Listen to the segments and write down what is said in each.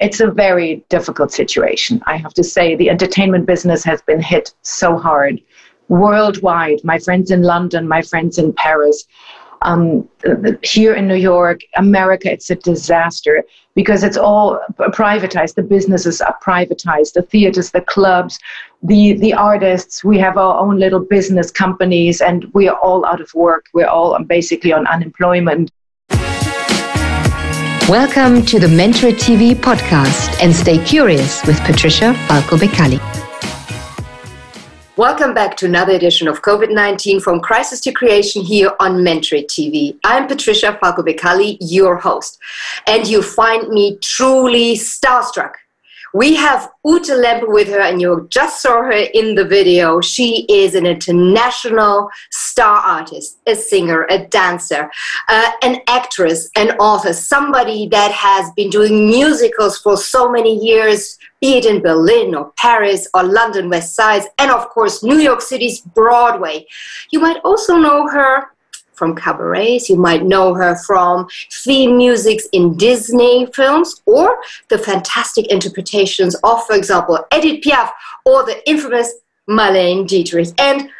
It's a very difficult situation. I have to say, the entertainment business has been hit so hard worldwide. My friends in London, my friends in Paris, um, here in New York, America, it's a disaster because it's all privatized. The businesses are privatized, the theaters, the clubs, the, the artists. We have our own little business companies and we are all out of work. We're all basically on unemployment. Welcome to the Mentor TV podcast and stay curious with Patricia Falco Beccalli. Welcome back to another edition of COVID 19 from Crisis to Creation here on Mentor TV. I'm Patricia Falco Beccalli, your host, and you find me truly starstruck we have Ute Lemper with her, and you just saw her in the video. She is an international star artist, a singer, a dancer, uh, an actress, an author, somebody that has been doing musicals for so many years, be it in Berlin or Paris or London West Sides, and of course, New York City's Broadway. You might also know her from cabarets. You might know her from theme musics in Disney films or the fantastic interpretations of, for example, Edith Piaf or the infamous Marlene Dietrich. And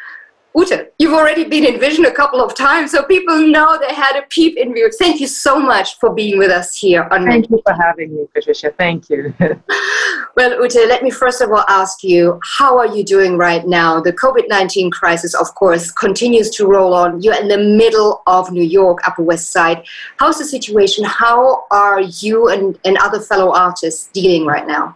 Ute, you've already been in Vision a couple of times, so people know they had a peep in you. Thank you so much for being with us here on. Thank you for having me, Patricia. Thank you. well, Ute, let me first of all ask you, how are you doing right now? The COVID 19 crisis, of course, continues to roll on. You're in the middle of New York, Upper West Side. How's the situation? How are you and, and other fellow artists dealing right now?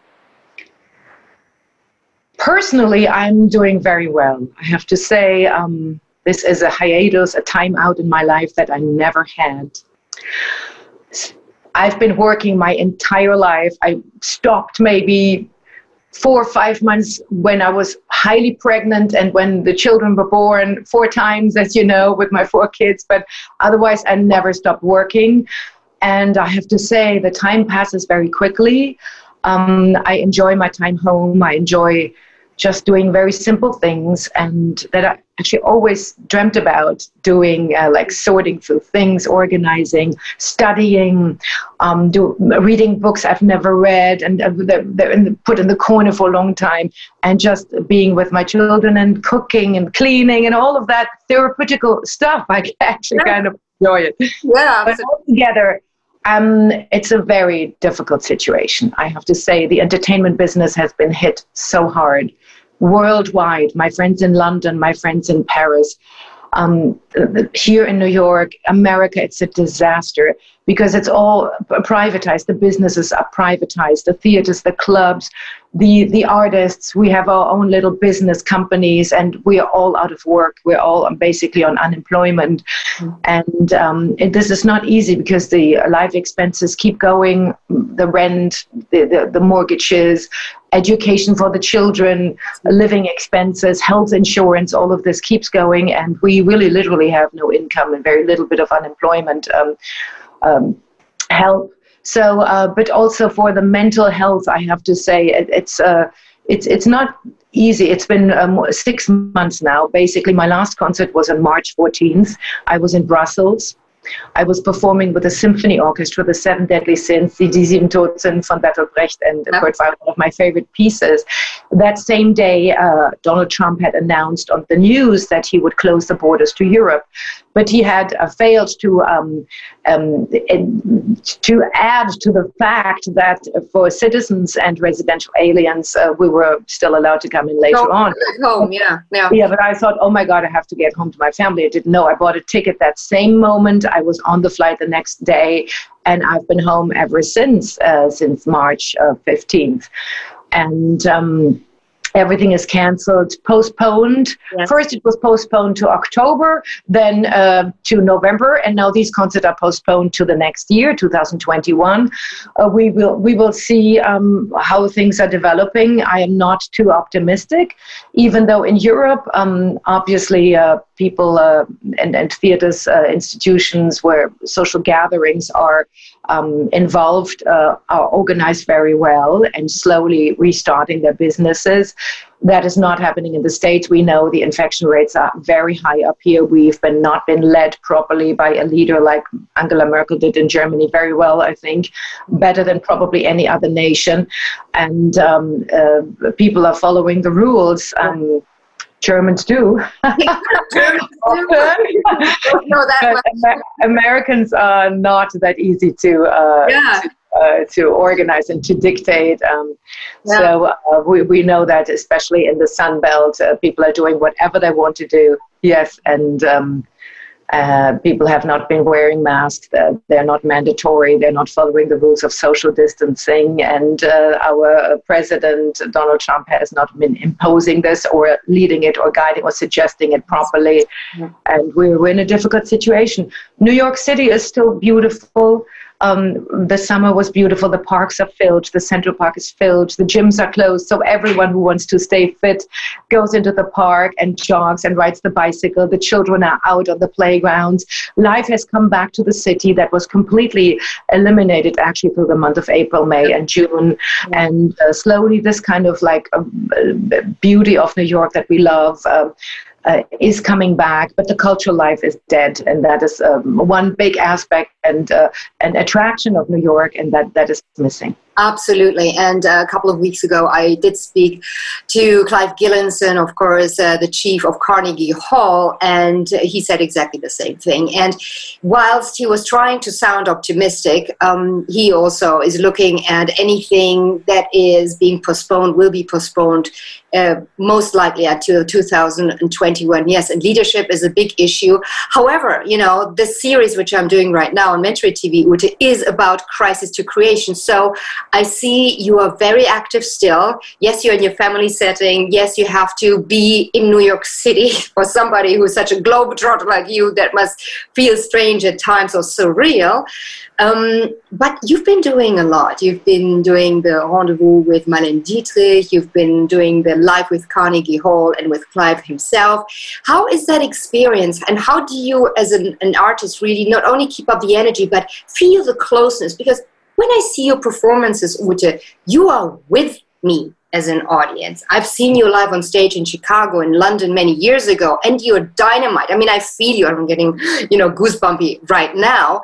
personally, I'm doing very well. I have to say, um, this is a hiatus, a time out in my life that I never had. I've been working my entire life. I stopped maybe four or five months when I was highly pregnant and when the children were born four times, as you know, with my four kids. But otherwise, I never stopped working. And I have to say, the time passes very quickly. Um, I enjoy my time home. I enjoy just doing very simple things and that I actually always dreamt about doing, uh, like sorting through things, organizing, studying, um, do, reading books I've never read and uh, they're, in the, put in the corner for a long time, and just being with my children and cooking and cleaning and all of that therapeutical stuff. I actually kind of enjoy it. Yeah. But altogether, um, it's a very difficult situation. I have to say, the entertainment business has been hit so hard worldwide. My friends in London, my friends in Paris, um, here in New York, America, it's a disaster because it's all privatized. The businesses are privatized, the theaters, the clubs, the, the artists. We have our own little business companies and we are all out of work. We're all basically on unemployment. Mm-hmm. And um, it, this is not easy because the life expenses keep going the rent, the, the, the mortgages, education for the children, living expenses, health insurance, all of this keeps going. And we really literally have no income and very little bit of unemployment um, um, help. So, uh, but also for the mental health, I have to say it, it's uh, it's it's not easy. It's been um, six months now. Basically, my last concert was on March 14th. I was in Brussels I was performing with a symphony orchestra, the Seven Deadly Sins, the Die Sieben Todsünden von Bertolt Brecht and yeah. Kurt Weill, one of my favorite pieces. That same day, uh, Donald Trump had announced on the news that he would close the borders to Europe, but he had uh, failed to um, um, to add to the fact that for citizens and residential aliens, uh, we were still allowed to come in later home, on. Home, yeah, yeah. Yeah, but I thought, oh my God, I have to get home to my family. I didn't know. I bought a ticket that same moment. I was on the flight the next day, and I've been home ever since, uh, since March uh, 15th. And um, everything is cancelled, postponed. Yes. First, it was postponed to October, then uh, to November, and now these concerts are postponed to the next year, 2021. Uh, we will we will see um, how things are developing. I am not too optimistic, even though in Europe, um, obviously, uh, people uh, and, and theaters, uh, institutions where social gatherings are um, involved uh, are organized very well and slowly restarting their businesses. That is not happening in the States. We know the infection rates are very high up here. We've been not been led properly by a leader like Angela Merkel did in Germany very well, I think, better than probably any other nation. And um, uh, people are following the rules. Um, Germans do. Germans do. that Americans are not that easy to, uh, yeah. to, uh, to, organize and to dictate. Um, yeah. So uh, we, we know that, especially in the Sun Belt, uh, people are doing whatever they want to do. Yes, and um, uh, people have not been wearing masks. Uh, they're not mandatory. They're not following the rules of social distancing. And uh, our president, Donald Trump, has not been imposing this or leading it or guiding or suggesting it properly. And we're in a difficult situation. New York City is still beautiful. Um, the summer was beautiful. The parks are filled. The Central Park is filled. The gyms are closed. So everyone who wants to stay fit goes into the park and jogs and rides the bicycle. The children are out on the playgrounds. Life has come back to the city that was completely eliminated actually through the month of April, May, and June. And uh, slowly, this kind of like uh, beauty of New York that we love. Uh, uh, is coming back, but the cultural life is dead, and that is um, one big aspect and uh, an attraction of New York, and that that is missing. Absolutely. And a couple of weeks ago, I did speak to Clive Gillinson, of course, uh, the chief of Carnegie Hall, and he said exactly the same thing. And whilst he was trying to sound optimistic, um, he also is looking at anything that is being postponed, will be postponed, uh, most likely until 2021. Yes, and leadership is a big issue. However, you know, the series which I'm doing right now on Mentorit TV, which is about crisis to creation. So I see you are very active still. Yes, you're in your family setting. Yes, you have to be in New York City for somebody who's such a globetrotter like you that must feel strange at times or surreal. Um, but you've been doing a lot. You've been doing the rendezvous with Marlene Dietrich. You've been doing the live with Carnegie Hall and with Clive himself. How is that experience? And how do you, as an, an artist, really not only keep up the energy, but feel the closeness? Because when I see your performances, Ute, you are with me as an audience. I've seen you live on stage in Chicago and London many years ago, and you're dynamite. I mean, I feel you. I'm getting, you know, goosebumpy right now.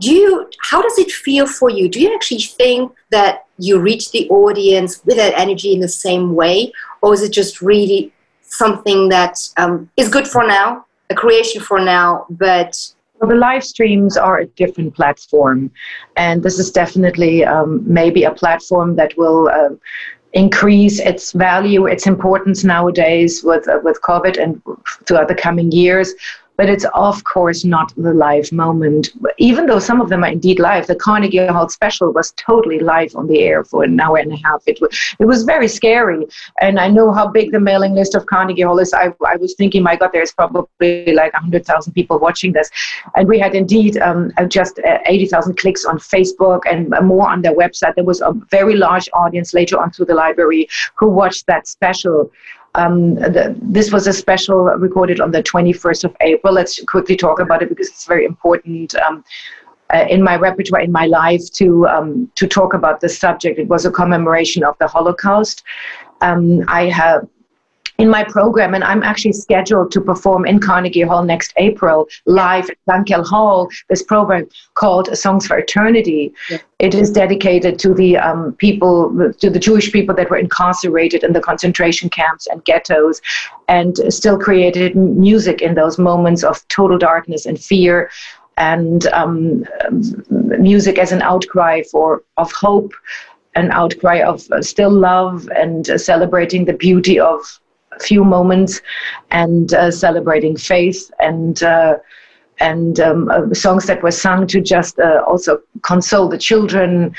Do you? How does it feel for you? Do you actually think that you reach the audience with that energy in the same way, or is it just really something that um, is good for now, a creation for now, but well, the live streams are a different platform, and this is definitely um, maybe a platform that will uh, increase its value, its importance nowadays with uh, with COVID and throughout the coming years but it's of course not the live moment. Even though some of them are indeed live, the Carnegie Hall special was totally live on the air for an hour and a half. It was, it was very scary. And I know how big the mailing list of Carnegie Hall is. I, I was thinking, my God, there's probably like 100,000 people watching this. And we had indeed um, uh, just uh, 80,000 clicks on Facebook and more on their website. There was a very large audience later on through the library who watched that special. Um, the, this was a special recorded on the 21st of April. Let's quickly talk about it because it's very important. Um, uh, in my repertoire, in my life, to um, to talk about this subject. It was a commemoration of the Holocaust. Um, I have in my program, and I'm actually scheduled to perform in Carnegie Hall next April live at Zankel Hall. This program called Songs for Eternity. Yeah. It is dedicated to the um, people, to the Jewish people that were incarcerated in the concentration camps and ghettos, and still created music in those moments of total darkness and fear and um, music as an outcry for of hope, an outcry of uh, still love, and uh, celebrating the beauty of few moments, and uh, celebrating faith and. Uh, and um, uh, songs that were sung to just uh, also console the children,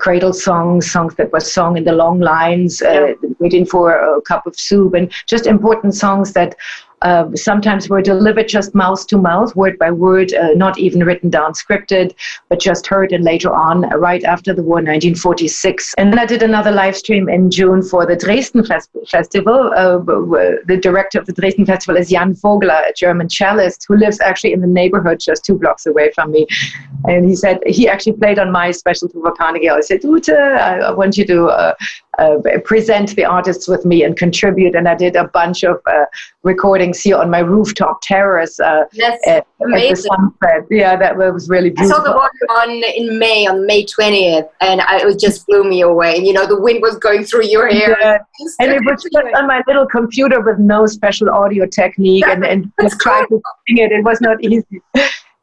cradle songs, songs that were sung in the long lines, yeah. waiting for a cup of soup, and just important songs that uh, sometimes were delivered just mouth to mouth, word by word, uh, not even written down, scripted, but just heard and later on, uh, right after the war, 1946. And then I did another live stream in June for the Dresden Fes- Festival. Uh, the director of the Dresden Festival is Jan Vogler, a German cellist who lives actually in the neighborhood just two blocks away from me. And he said he actually played on my special for Carnegie. I said, Ute, I, I want you to uh, present the artists with me and contribute. And I did a bunch of uh, recordings here on my rooftop terrace. Uh, yes, at, amazing. At yeah, that was really beautiful. I saw the one on in May, on May 20th, and I, it just blew me away. And, You know, the wind was going through your hair. Yeah. and it was just on my little computer with no special audio technique and, and just trying to sing it. It was not easy.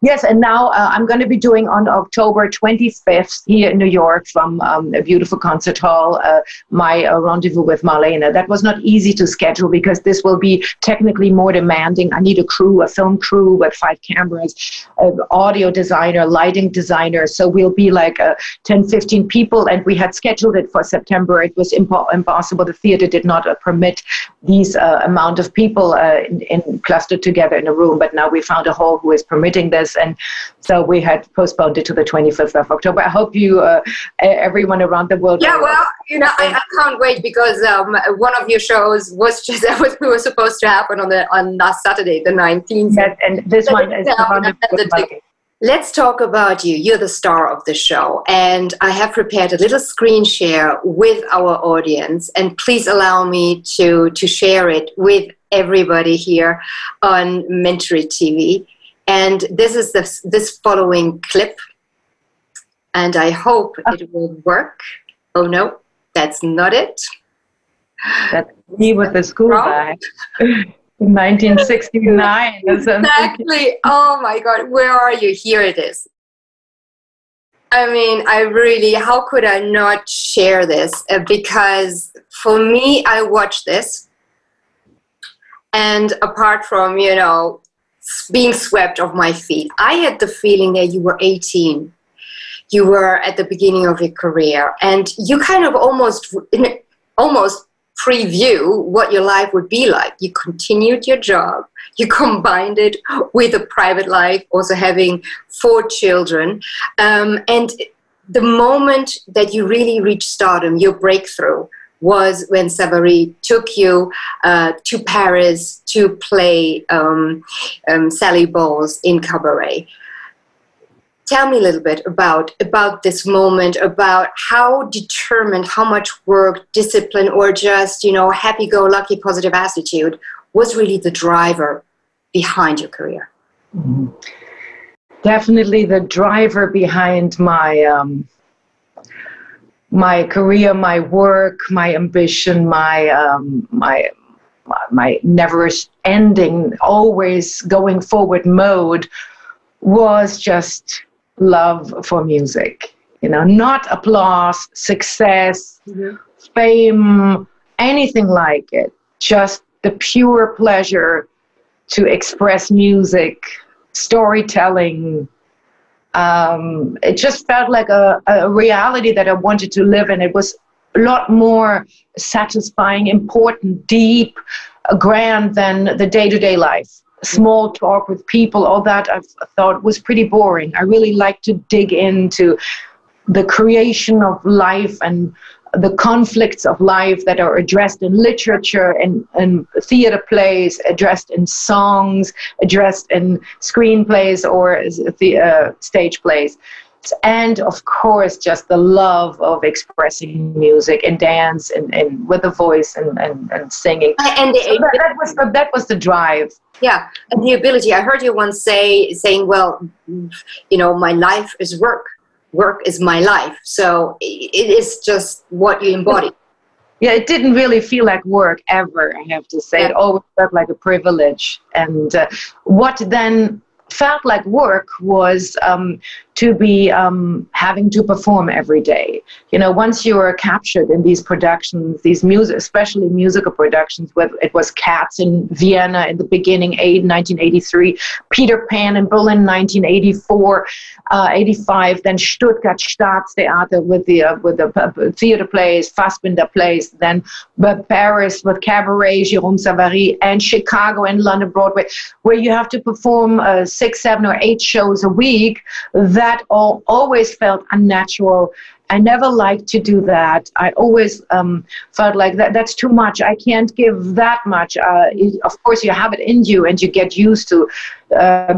Yes, and now uh, I'm going to be doing on October 25th here in New York from um, a beautiful concert hall, uh, my uh, rendezvous with Marlene. That was not easy to schedule because this will be technically more demanding. I need a crew, a film crew with five cameras, an audio designer, lighting designer. So we'll be like uh, 10, 15 people, and we had scheduled it for September. It was impo- impossible. The theater did not uh, permit these uh, amount of people in, in clustered together in a room, but now we found a hall who is permitting this and so we had postponed it to the 25th of October. I hope you, uh, everyone around the world. Yeah, well, you know, I, I can't wait because um, one of your shows was just that was, supposed to happen on the on last Saturday, the 19th. Yes, and this one is the Let's talk about you. You're the star of the show, and I have prepared a little screen share with our audience. And please allow me to to share it with everybody here on Mentorit TV. And this is this, this following clip. And I hope oh. it will work. Oh no, that's not it. That's me with the school bag. 1969. exactly. Oh my God. Where are you? Here it is. I mean, I really, how could I not share this? Uh, because for me, I watched this. And apart from, you know, being swept off my feet. I had the feeling that you were 18. You were at the beginning of your career, and you kind of almost, almost preview what your life would be like. You continued your job. You combined it with a private life, also having four children, um, and the moment that you really reached stardom, your breakthrough, was when Savary took you uh, to Paris to play um, um, Sally Bowles in Cabaret. Tell me a little bit about about this moment, about how determined, how much work, discipline, or just you know happy-go-lucky, positive attitude was really the driver behind your career. Mm-hmm. Definitely the driver behind my um, my career, my work, my ambition, my um, my my never ending, always going forward mode was just love for music. You know, not applause, success, mm-hmm. fame, anything like it. Just the pure pleasure to express music, storytelling, um, it just felt like a, a reality that I wanted to live in. It was a lot more satisfying, important, deep, grand than the day to day life. Small talk with people, all that I thought was pretty boring. I really like to dig into the creation of life and the conflicts of life that are addressed in literature and, and theater plays, addressed in songs, addressed in screenplays or the, uh, stage plays. and of course just the love of expressing music and dance and, and with a voice and, and, and singing and so that, that, was the, that was the drive yeah and the ability i heard you once say saying well you know my life is work. Work is my life. So it is just what you embody. Yeah it didn't really feel like work ever i have to say. Yeah. it always felt like a privilege. And uh, what then felt like work was um, to be um, having to perform every day. You know, once you are captured in these productions, these music, especially musical productions, whether it was Cats in Vienna in the beginning, 1983, Peter Pan in Berlin, 1984, uh, 85, then Stuttgart Staatstheater with the uh, with the uh, theater plays, Fassbinder plays, then Paris with Cabaret, Jérôme Savary, and Chicago and London Broadway, where you have to perform uh, six, seven, or eight shows a week. That that all, always felt unnatural. I never liked to do that. I always um, felt like that that's too much. I can't give that much. Uh, of course, you have it in you, and you get used to uh,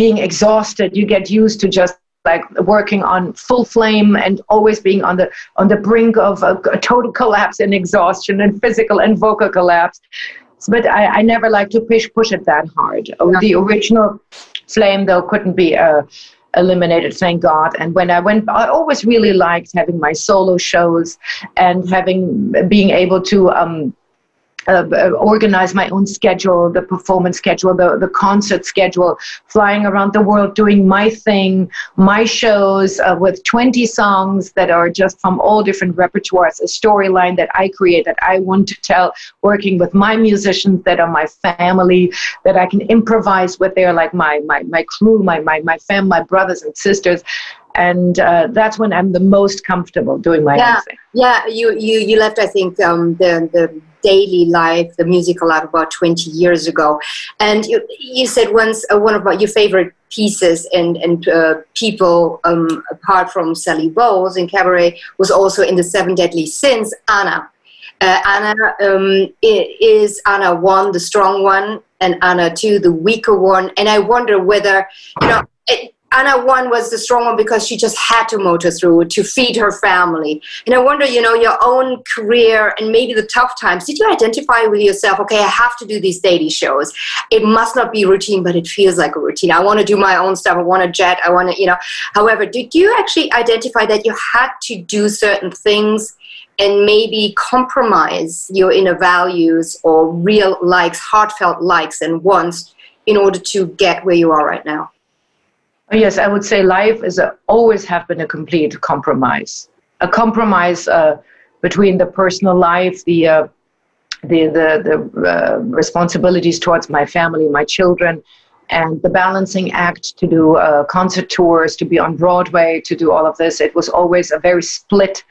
being exhausted. You get used to just like working on full flame and always being on the on the brink of a, a total collapse and exhaustion and physical and vocal collapse. But I, I never like to push push it that hard. The original flame though couldn't be. Uh, eliminated thank god. And when i went i always really liked having my solo shows and having being able to um, uh, organize my own schedule, the performance schedule, the, the concert schedule, flying around the world doing my thing, my shows uh, with 20 songs that are just from all different repertoires, a storyline that I create, that I want to tell, working with my musicians that are my family, that I can improvise with. They're like my, my, my crew, my, my, my fam, my brothers and sisters and uh, that's when I'm the most comfortable doing my yeah, own thing. Yeah, you you you left I think um, the the daily life, the musical life, about 20 years ago. And you, you said once uh, one of your favorite pieces and, and uh, people, um, apart from Sally Bowles in Cabaret, was also in the Seven Deadly Sins, Anna. Uh, Anna um, is Anna one, the strong one, and Anna two, the weaker one. And I wonder whether, you know, it, Anna one was the strong one because she just had to motor through to feed her family. And I wonder, you know, your own career and maybe the tough times. Did you identify with yourself? Okay, I have to do these daily shows. It must not be routine, but it feels like a routine. I want to do my own stuff. I want to jet. I want to, you know. However, did you actually identify that you had to do certain things? and maybe compromise your inner values or real likes, heartfelt likes and wants in order to get where you are right now? Yes, I would say life is a, always have been a complete compromise. A compromise uh, between the personal life, the uh, the the, the uh, responsibilities towards my family, my children, and the balancing act to do uh, concert tours, to be on Broadway, to do all of this. It was always a very split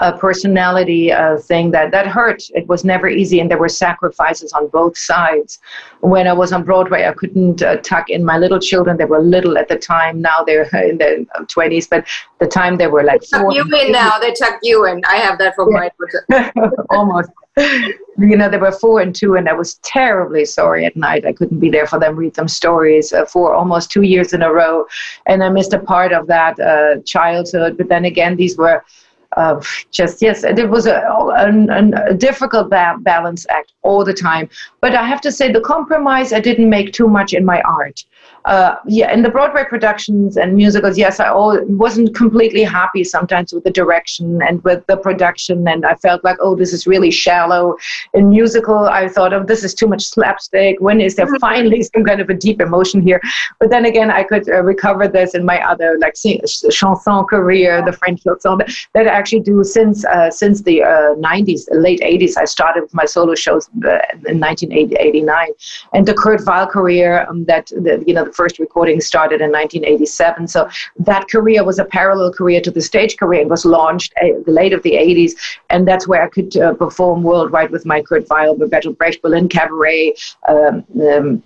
a personality uh, thing that that hurt. It was never easy, and there were sacrifices on both sides. When I was on Broadway, I couldn't uh, tuck in my little children. They were little at the time. Now they're in their twenties, but the time they were like they tuck you in now. They tuck you in. I have that for yeah. my almost. you know, they were four and two, and I was terribly sorry at night. I couldn't be there for them, read them stories uh, for almost two years in a row, and I missed a part of that uh, childhood. But then again, these were of just yes it was a, a, a difficult ba- balance act all the time. But i have to say the compromise i didn't make too much in my art uh, yeah, in the Broadway productions and musicals, yes, I all, wasn't completely happy sometimes with the direction and with the production, and I felt like, oh, this is really shallow. In musical, I thought, oh, this is too much slapstick. When is there mm-hmm. finally some kind of a deep emotion here? But then again, I could uh, recover this in my other like chanson career, the French chanson that I actually do since uh, since the uh, 90s, late 80s. I started with my solo shows uh, in 1989, and the Kurt Weill career um, that the, you know the first recording started in 1987. So that career was a parallel career to the stage career. It was launched uh, the late of the 80s, and that's where I could uh, perform worldwide with my Kurt Weill, Bertolt Brecht, Berlin Cabaret. Um, um,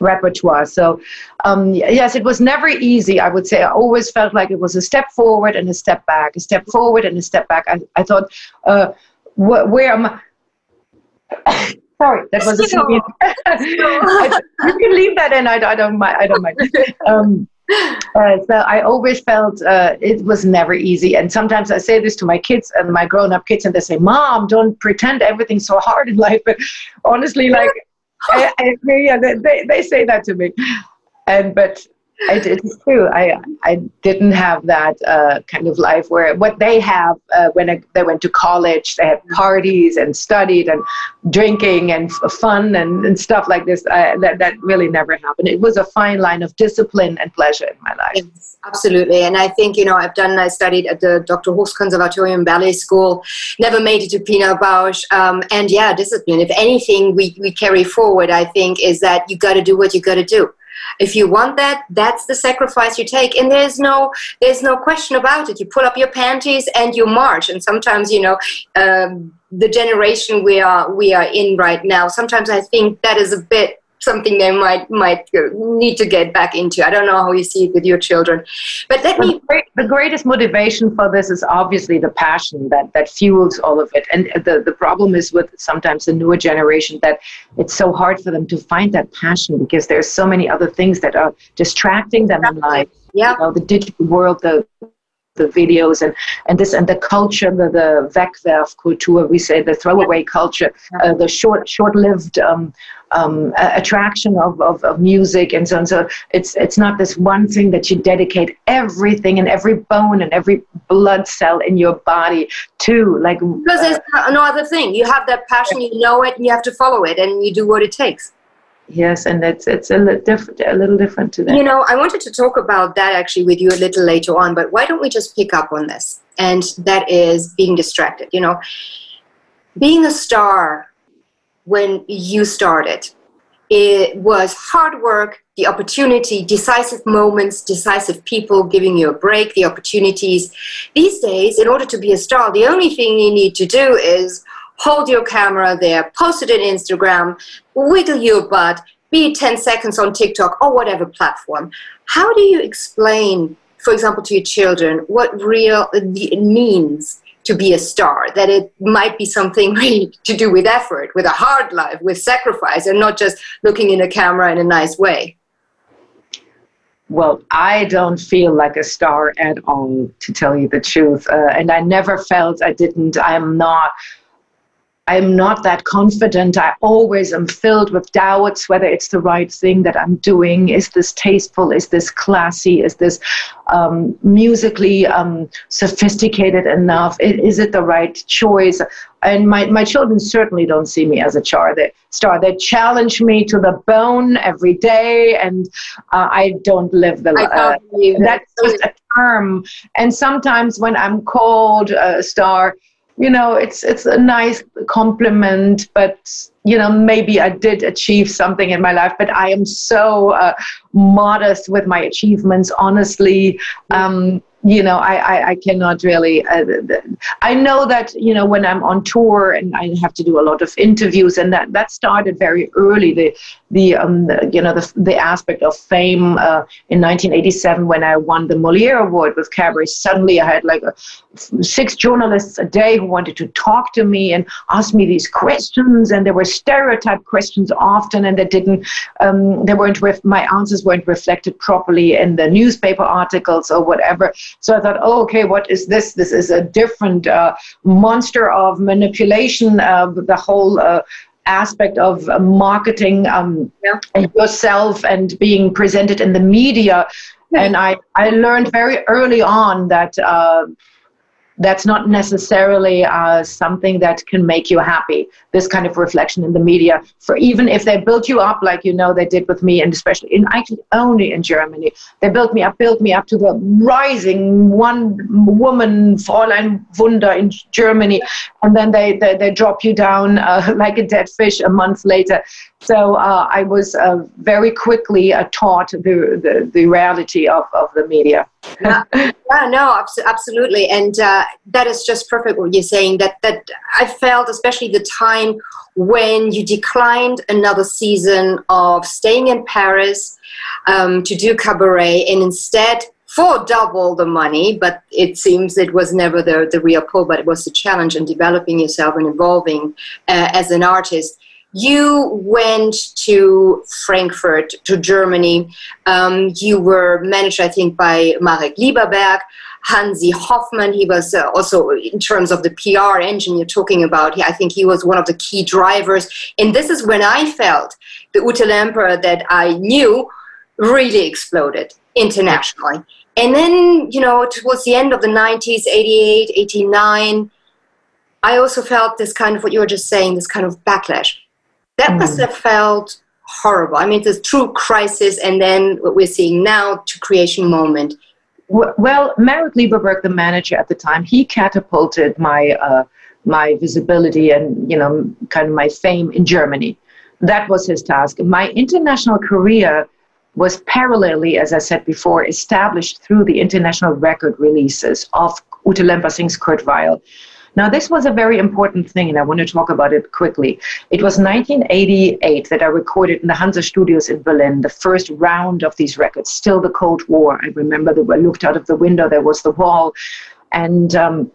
repertoire. So, um, yes, it was never easy. I would say I always felt like it was a step forward and a step back, a step forward and a step back. I, I thought, uh, wh- where am I? Sorry, that was a you can leave that in. I, I don't mind. I don't mind. Um, Uh, so I always felt uh, it was never easy. And sometimes I say this to my kids and my grown up kids, and they say, Mom, don't pretend everything's so hard in life. But honestly, like, I, I, yeah, they, they say that to me. And, but it's true. I I didn't have that uh, kind of life where what they have uh, when I, they went to college. They had parties and studied and drinking and f- fun and, and stuff like this. Uh, that that really never happened. It was a fine line of discipline and pleasure in my life. Yes, absolutely. And I think you know I've done. I studied at the Dr. Hoch's Conservatorium Ballet School. Never made it to Pina Bausch. Um, and yeah, discipline. If anything, we we carry forward. I think is that you got to do what you got to do if you want that that's the sacrifice you take. And there's no there's no question about it. You pull up your panties and you march. And sometimes you know um, the generation we are we are in right now sometimes i think that is a bit something they might might need to get back into. I don't know how you see it with your children, but let me. The greatest motivation for this is obviously the passion that that fuels all of it, and the the problem is with sometimes the newer generation that it's so hard for them to find that passion because there's so many other things that are distracting them in life. Yeah, you know, the digital world, the the videos and, and this and the culture, the, the Wegwerfkultur, we say the throwaway culture, uh, the short short-lived um, um, attraction of, of, of, music and so on. So it's it's not this one thing that you dedicate everything and every bone and every blood cell in your body to. Like because there's uh, no other thing. You have that passion, you know it, and you have to follow it, and you do what it takes. Yes, and it's it's a little different, a little different to that. You know, I wanted to talk about that actually with you a little later on, but why don't we just pick up on this? And that is being distracted. You know, being a star when you started, it was hard work, the opportunity, decisive moments, decisive people giving you a break, the opportunities. These days, in order to be a star, the only thing you need to do is hold your camera there, post it on Instagram, wiggle your butt, be 10 seconds on TikTok or whatever platform. How do you explain, for example, to your children what real it means to be a star? That it might be something really to do with effort, with a hard life, with sacrifice, and not just looking in a camera in a nice way. Well, I don't feel like a star at all, to tell you the truth. Uh, and I never felt I didn't. I'm not I'm not that confident. I always am filled with doubts whether it's the right thing that I'm doing. Is this tasteful? Is this classy? Is this um, musically um, sophisticated enough? Is it the right choice? And my, my children certainly don't see me as a star. They, star. they challenge me to the bone every day, and uh, I don't live the life. Uh, that's just a term. And sometimes when I'm called a star, you know it's it's a nice compliment but you know maybe i did achieve something in my life but i am so uh, modest with my achievements honestly. Um, you know, I, I, I cannot really. Uh, I know that you know when I'm on tour and I have to do a lot of interviews, and that that started very early. The the, um, the you know the the aspect of fame uh, in 1987 when I won the Moliere Award with Cabaret. Suddenly, I had like a, six journalists a day who wanted to talk to me and ask me these questions, and there were stereotype questions often, and they didn't. Um, they weren't. Ref- my answers weren't reflected properly in the newspaper articles or whatever. So I thought, oh, okay, what is this? This is a different uh, monster of manipulation. Uh, the whole uh, aspect of marketing um, yeah. yourself and being presented in the media. Yeah. And I, I learned very early on that uh, that's not necessarily uh, something that can make you happy. This kind of reflection in the media for even if they built you up like you know they did with me and especially in actually only in germany they built me up built me up to the rising one woman fräulein wunder in germany and then they they, they drop you down uh, like a dead fish a month later so uh, I was uh, very quickly uh, taught the, the, the, reality of, of the media. yeah, no, absolutely. And uh, that is just perfect what you're saying. That, that I felt, especially the time when you declined another season of staying in Paris um, to do cabaret and instead for double the money, but it seems it was never the, the real pull, but it was the challenge in developing yourself and evolving uh, as an artist you went to Frankfurt, to Germany. Um, you were managed, I think, by Marek Lieberberg. Hansi Hoffmann, he was uh, also, in terms of the PR engine you're talking about, I think he was one of the key drivers. And this is when I felt the Ute Lemper that I knew really exploded internationally. And then, you know, towards the end of the 90s, 88, 89, I also felt this kind of what you were just saying, this kind of backlash. That mm. must have felt horrible. I mean, it's a true crisis, and then what we're seeing now to creation moment. Well, Marek Lieberberg, the manager at the time, he catapulted my uh, my visibility and you know kind of my fame in Germany. That was his task. My international career was parallelly, as I said before, established through the international record releases of Ute Lemper sings Kurt Weill. Now, this was a very important thing, and I want to talk about it quickly. It was 1988 that I recorded in the Hansa Studios in Berlin, the first round of these records, still the Cold War. I remember that I looked out of the window, there was the wall, and um,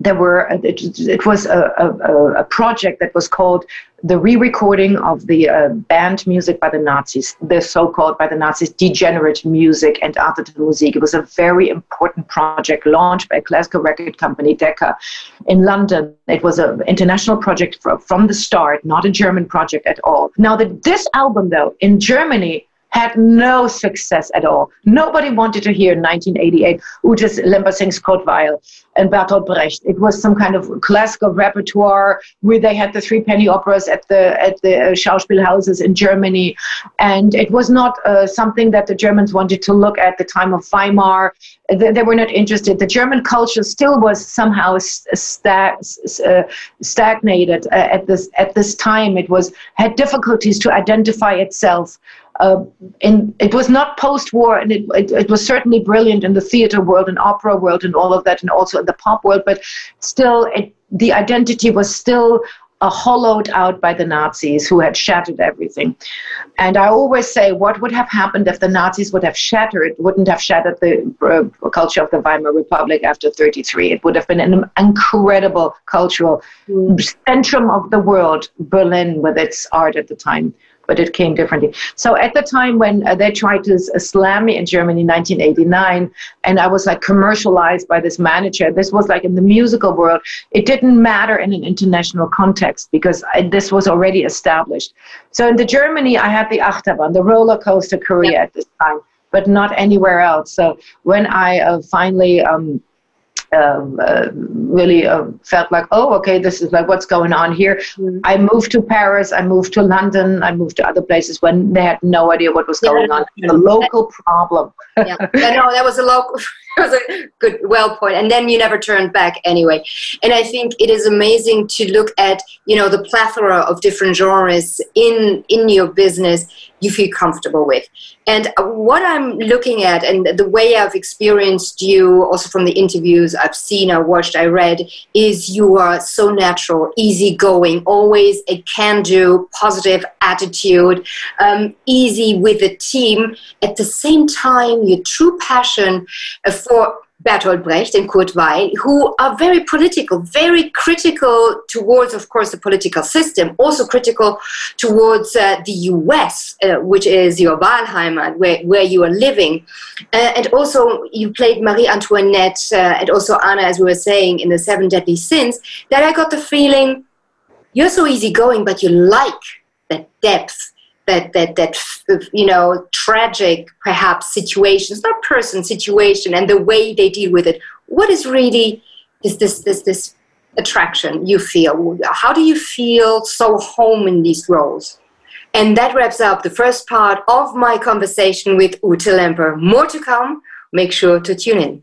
there were it, it was a, a, a, project that was called the re-recording of the uh, banned music by the Nazis, the so-called by the Nazis degenerate music entartete Musik. It was a very important project launched by a classical record company, Decca, in London. It was an international project from, from the start, not a German project at all. Now, the, this album, though, in Germany had no success at all. Nobody wanted to hear 1988 Ute Lemper sings Kurt and Bertolt Brecht. It was some kind of classical repertoire where they had the three penny operas at the at the uh, Schauspielhauses in Germany, and it was not uh, something that the Germans wanted to look at the time of Weimar. They, they were not interested. The German culture still was somehow uh, stagnated uh, at this at this time. It was had difficulties to identify itself uh, in, it was not post-war, and it, it, it, was certainly brilliant in the theater world and opera world and all of that, and also in the pop world. But still, it, the identity was still uh, hollowed out by the Nazis, who had shattered everything. And I always say, what would have happened if the Nazis would have shattered? Wouldn't have shattered the uh, culture of the Weimar Republic after 33. It would have been an incredible cultural mm. centrum of the world, Berlin, with its art at the time but it came differently. So at the time when uh, they tried to uh, slam me in Germany in 1989, and I was like commercialized by this manager, this was like in the musical world, it didn't matter in an international context because I, this was already established. So in the Germany, I had the Achterbahn, the roller coaster career yep. at this time, but not anywhere else. So when I uh, finally um, um, uh, really uh, felt like, oh, okay, this is like what's going on here. Mm-hmm. I moved to Paris, I moved to London, I moved to other places when they had no idea what was going yeah. on. A local problem. yeah, no, that was a local. was a good, well point. And then you never turned back anyway. And I think it is amazing to look at, you know, the plethora of different genres in in your business you feel comfortable with. And what I'm looking at, and the way I've experienced you, also from the interviews I've seen, I watched, I read, is you are so natural, easygoing, always a can-do, positive attitude, um, easy with the team. At the same time, your true passion for Bertolt Brecht and Kurt Weill, who are very political, very critical towards, of course, the political system, also critical towards uh, the US, uh, which is your Wahlheimat, where, where you are living. Uh, and also, you played Marie Antoinette uh, and also Anna, as we were saying, in the Seven Deadly Sins, that I got the feeling you're so easygoing, but you like that depth that that that you know tragic perhaps situations not person situation and the way they deal with it what is really this this this this attraction you feel how do you feel so home in these roles and that wraps up the first part of my conversation with Ute Lemper. More to come. Make sure to tune in.